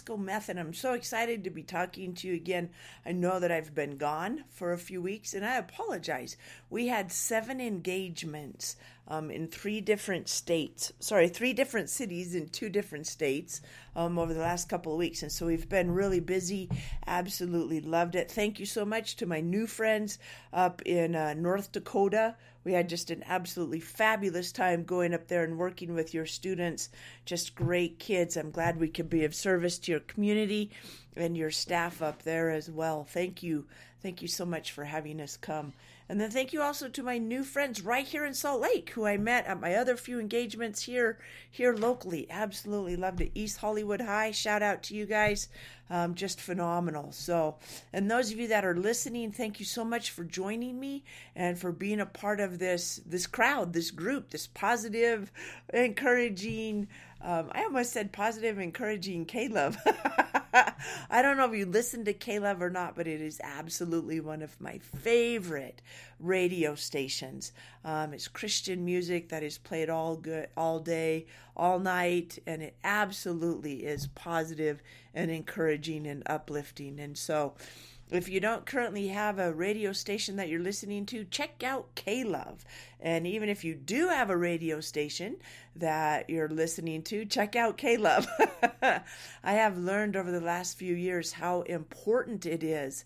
disco method. I'm so excited to be talking to you again. I know that I've been gone for a few weeks, and I apologize. We had seven engagements um, in three different states. Sorry, three different cities in two different states um, over the last couple of weeks. And so we've been really busy. Absolutely loved it. Thank you so much to my new friends up in uh, North Dakota. We had just an absolutely fabulous time going up there and working with your students. Just great kids. I'm glad we could be of service to your community and your staff up there as well. Thank you. Thank you so much for having us come. And then thank you also to my new friends right here in Salt Lake, who I met at my other few engagements here here locally. Absolutely loved it. East Hollywood High, shout out to you guys. Um, just phenomenal. So, and those of you that are listening, thank you so much for joining me and for being a part of this this crowd, this group, this positive, encouraging. Um, I almost said positive, encouraging K Love. I don't know if you listen to K Love or not, but it is absolutely one of my favorite radio stations. Um, it's Christian music that is played all good, all day, all night, and it absolutely is positive and encouraging and uplifting. And so, if you don't currently have a radio station that you're listening to, check out K Love. And even if you do have a radio station that you're listening to, check out K Love. I have learned over the last few years how important it is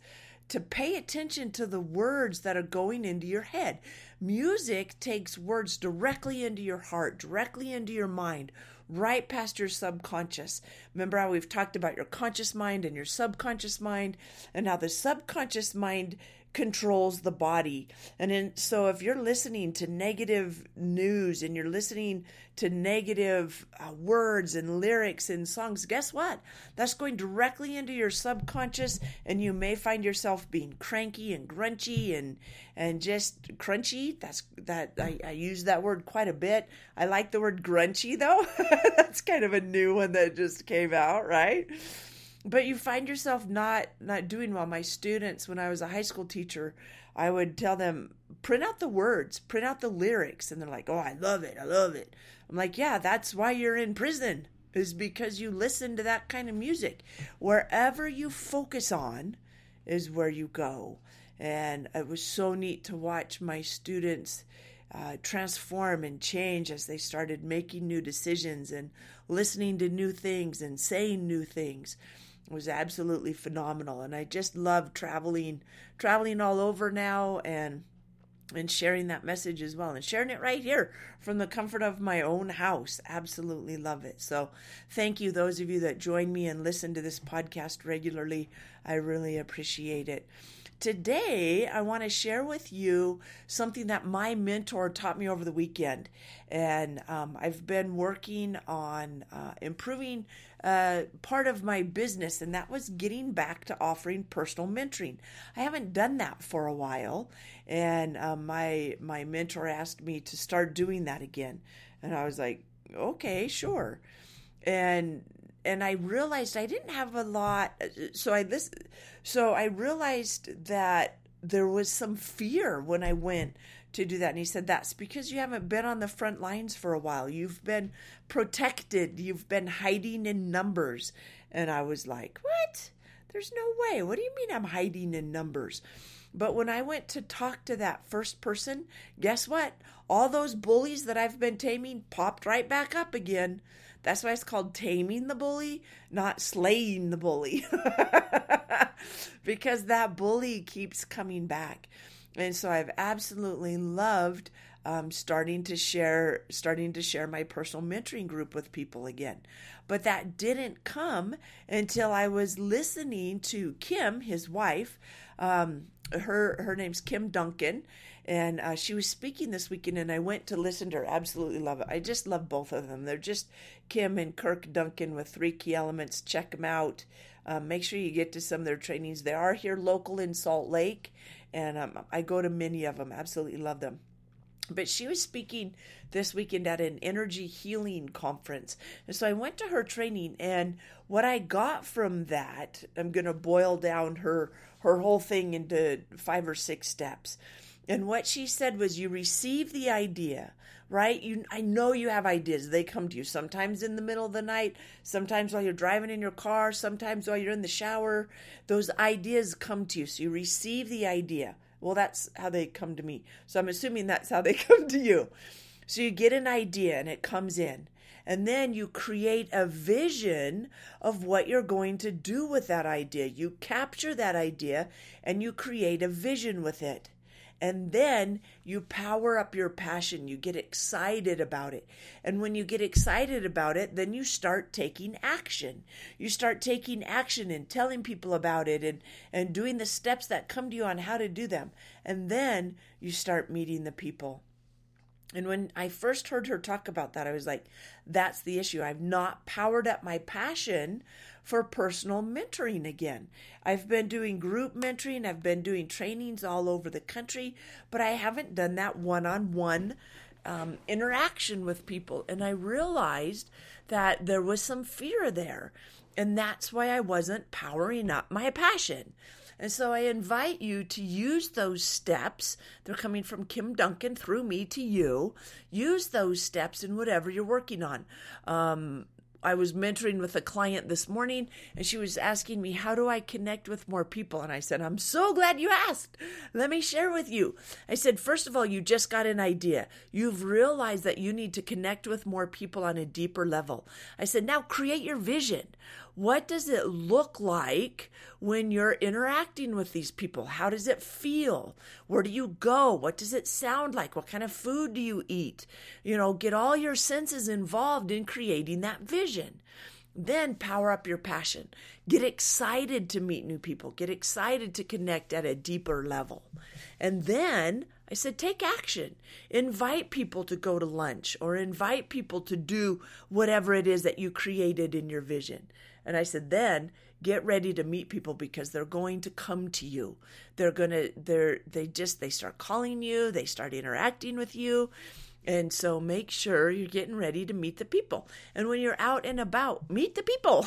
to pay attention to the words that are going into your head. Music takes words directly into your heart, directly into your mind right past your subconscious. Remember how we've talked about your conscious mind and your subconscious mind, and how the subconscious mind controls the body. And in, so if you're listening to negative news and you're listening to negative uh, words and lyrics and songs, guess what? That's going directly into your subconscious and you may find yourself being cranky and grunchy and and just crunchy. That's that I, I use that word quite a bit. I like the word grunchy though. That's kind of a new one that just came out, right? But you find yourself not not doing well. My students when i was a high school teacher i would tell them print out the words print out the lyrics. And they're like oh i love it i love it. I'm like yeah that's why you're in prison is because you listen to that kind of music. Wherever you focus on is where you go. And it was so neat to watch my students uh, transform and change as they started making new decisions and listening to new things and saying new things was absolutely phenomenal and I just love traveling traveling all over now and and sharing that message as well and sharing it right here from the comfort of my own house. Absolutely love it. So, thank you, those of you that join me and listen to this podcast regularly. I really appreciate it. Today, I want to share with you something that my mentor taught me over the weekend. And um, I've been working on uh, improving uh, part of my business, and that was getting back to offering personal mentoring. I haven't done that for a while, and uh, my my mentor asked me to start doing that again, and I was like, okay, sure. And and I realized I didn't have a lot. Uh, so I this, so I realized that there was some fear when I went to do that. And he said, That's because you haven't been on the front lines for a while. You've been protected, you've been hiding in numbers. And I was like, What? There's no way. What do you mean I'm hiding in numbers? But when I went to talk to that first person, guess what? All those bullies that I've been taming popped right back up again. That's why it's called taming the bully, not slaying the bully. because that bully keeps coming back. And so I've absolutely loved um, starting to share starting to share my personal mentoring group with people again. But that didn't come until I was listening to Kim, his wife. Um, her her name's Kim Duncan, and uh, she was speaking this weekend, and I went to listen to her. Absolutely love it. I just love both of them. They're just Kim and Kirk Duncan with three key elements. Check them out. Um, make sure you get to some of their trainings. They are here local in Salt Lake, and um, I go to many of them. Absolutely love them. But she was speaking this weekend at an energy healing conference. And so I went to her training and what I got from that, I'm going to boil down her her whole thing into five or six steps. And what she said was, you receive the idea, right? You, I know you have ideas. They come to you sometimes in the middle of the night, sometimes while you're driving in your car, sometimes while you're in the shower. Those ideas come to you. So you receive the idea. Well, that's how they come to me. So I'm assuming that's how they come to you. So you get an idea and it comes in. And then you create a vision of what you're going to do with that idea. You capture that idea and you create a vision with it. And then you power up your passion. You get excited about it. And when you get excited about it, then you start taking action. You start taking action and telling people about it and, and doing the steps that come to you on how to do them. And then you start meeting the people. And when I first heard her talk about that, I was like, that's the issue. I've not powered up my passion for personal mentoring again. I've been doing group mentoring, I've been doing trainings all over the country, but I haven't done that one on one interaction with people. And I realized that there was some fear there. And that's why I wasn't powering up my passion. And so I invite you to use those steps. They're coming from Kim Duncan through me to you. Use those steps in whatever you're working on. Um, I was mentoring with a client this morning and she was asking me, How do I connect with more people? And I said, I'm so glad you asked. Let me share with you. I said, First of all, you just got an idea. You've realized that you need to connect with more people on a deeper level. I said, Now create your vision. What does it look like when you're interacting with these people? How does it feel? Where do you go? What does it sound like? What kind of food do you eat? You know, get all your senses involved in creating that vision. Then power up your passion. Get excited to meet new people. Get excited to connect at a deeper level. And then I said, take action. Invite people to go to lunch or invite people to do whatever it is that you created in your vision. And I said, then get ready to meet people because they're going to come to you. They're going to, they're, they just, they start calling you, they start interacting with you. And so make sure you're getting ready to meet the people. And when you're out and about, meet the people.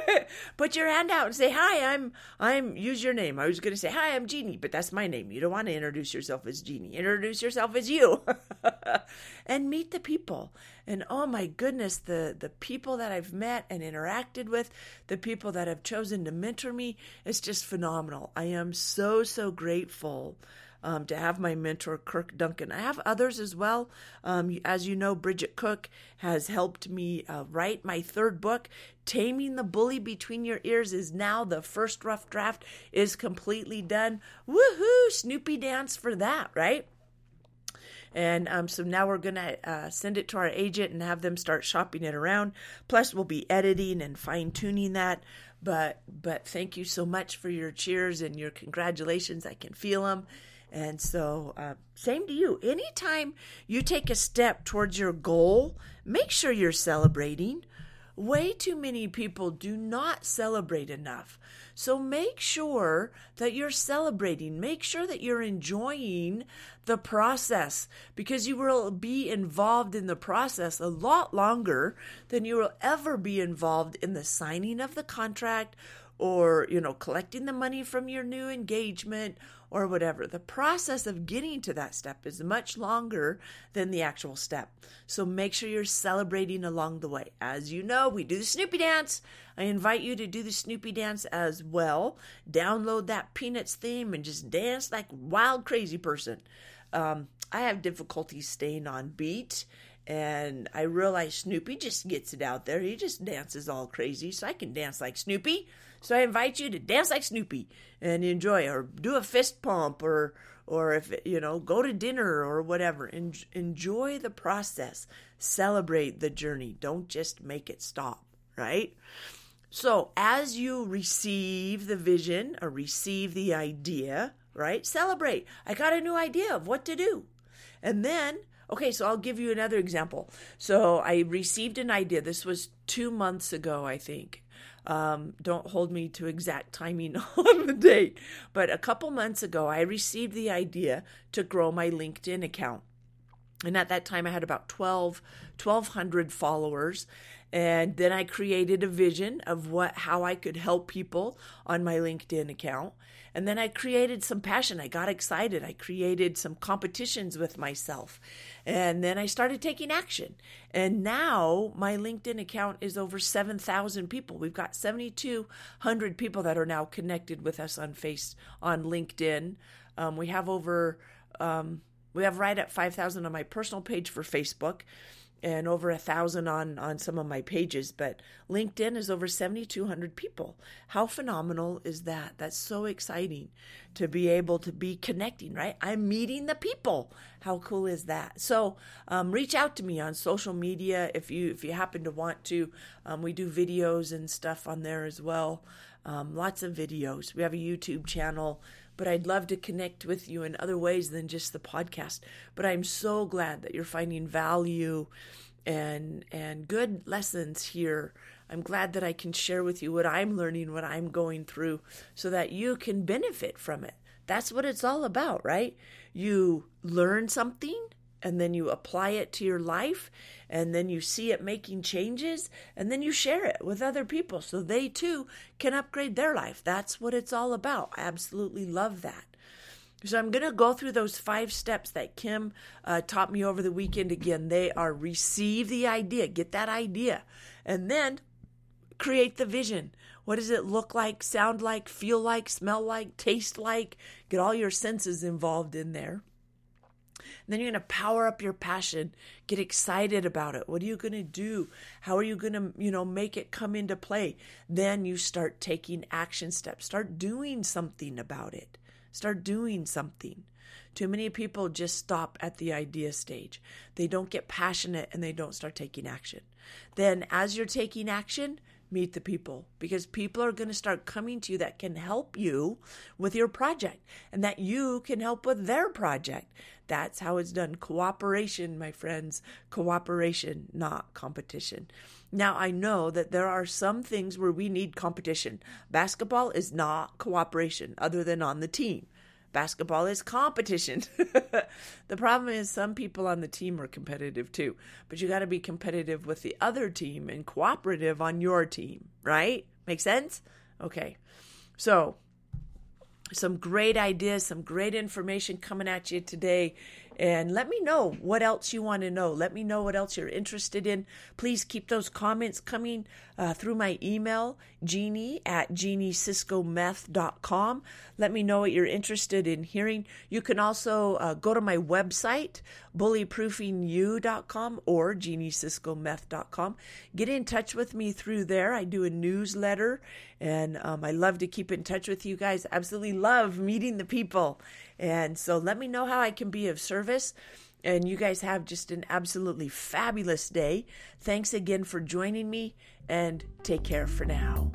Put your hand out and say, "Hi, I'm I'm use your name." I was going to say, "Hi, I'm Jeannie," but that's my name. You don't want to introduce yourself as Jeannie. Introduce yourself as you. and meet the people. And oh my goodness, the the people that I've met and interacted with, the people that have chosen to mentor me, it's just phenomenal. I am so so grateful um, to have my mentor, Kirk Duncan. I have others as well. Um, as you know, Bridget Cook has helped me uh, write my third book. Taming the Bully Between Your Ears is now the first rough draft is completely done. Woohoo! Snoopy dance for that, right? And um, so now we're going to uh, send it to our agent and have them start shopping it around. Plus, we'll be editing and fine tuning that. But but thank you so much for your cheers and your congratulations. I can feel them. And so, uh, same to you. Anytime you take a step towards your goal, make sure you're celebrating. Way too many people do not celebrate enough. So make sure that you're celebrating. Make sure that you're enjoying the process because you will be involved in the process a lot longer than you will ever be involved in the signing of the contract or, you know, collecting the money from your new engagement or whatever. The process of getting to that step is much longer than the actual step. So make sure you're celebrating along the way. As you know, we do the Snoopy dance. I invite you to do the Snoopy dance as well. Download that Peanuts theme and just dance like wild crazy person. Um, I have difficulty staying on beat and I realize Snoopy just gets it out there. He just dances all crazy, so I can dance like Snoopy. So I invite you to dance like Snoopy and enjoy, or do a fist pump, or or if you know, go to dinner or whatever. En- enjoy the process, celebrate the journey. Don't just make it stop, right? So as you receive the vision or receive the idea, right? Celebrate. I got a new idea of what to do, and then Okay, so I'll give you another example. So I received an idea. This was two months ago, I think. Um, don't hold me to exact timing on the date, but a couple months ago, I received the idea to grow my LinkedIn account. And at that time, I had about 12, 1,200 followers. And then I created a vision of what how I could help people on my LinkedIn account. And then I created some passion. I got excited. I created some competitions with myself. And then I started taking action. And now my LinkedIn account is over 7,000 people. We've got 7,200 people that are now connected with us on Face on LinkedIn. Um, we have over um, we have right at 5,000 on my personal page for Facebook and over a thousand on on some of my pages but linkedin is over 7200 people. How phenomenal is that? That's so exciting to be able to be connecting right? I'm meeting the people. How cool is that? So um, reach out to me on social media if you if you happen to want to. Um, we do videos and stuff on there as well. Um, lots of videos. We have a youtube channel but I'd love to connect with you in other ways than just the podcast. But I'm so glad that you're finding value and and good lessons here. I'm glad that I can share with you what I'm learning, what I'm going through so that you can benefit from it. That's what it's all about, right? You learn something and then you apply it to your life and then you see it making changes and then you share it with other people so they too can upgrade their life. That's what it's all about. I absolutely love that. So I'm going to go through those five steps that Kim uh, taught me over the weekend again. They are receive the idea, get that idea, and then create the vision. What does it look like, sound like, feel like, smell like, taste like? Get all your senses involved in there. And then you're going to power up your passion. Get excited about it. What are you going to do? How are you going to, you know, make it come into play? Then you start taking action steps. Start doing something about it. Start doing something. Too many people just stop at the idea stage. They don't get passionate and they don't start taking action. Then, as you're taking action, meet the people because people are going to start coming to you that can help you with your project and that you can help with their project. That's how it's done. Cooperation, my friends. Cooperation, not competition. Now, I know that there are some things where we need competition. Basketball is not cooperation, other than on the team. Basketball is competition. the problem is some people on the team are competitive too, but you got to be competitive with the other team and cooperative on your team, right? Make sense? Okay. So, some great ideas, some great information coming at you today. And let me know what else you want to know. Let me know what else you're interested in. Please keep those comments coming uh, through my email, Jeannie at jeannieciscometh.com. Let me know what you're interested in hearing. You can also uh, go to my website, bullyproofingyou.com or jeannieciscometh.com. Get in touch with me through there. I do a newsletter and um, I love to keep in touch with you guys. Absolutely love meeting the people. And so let me know how I can be of service. And you guys have just an absolutely fabulous day. Thanks again for joining me and take care for now.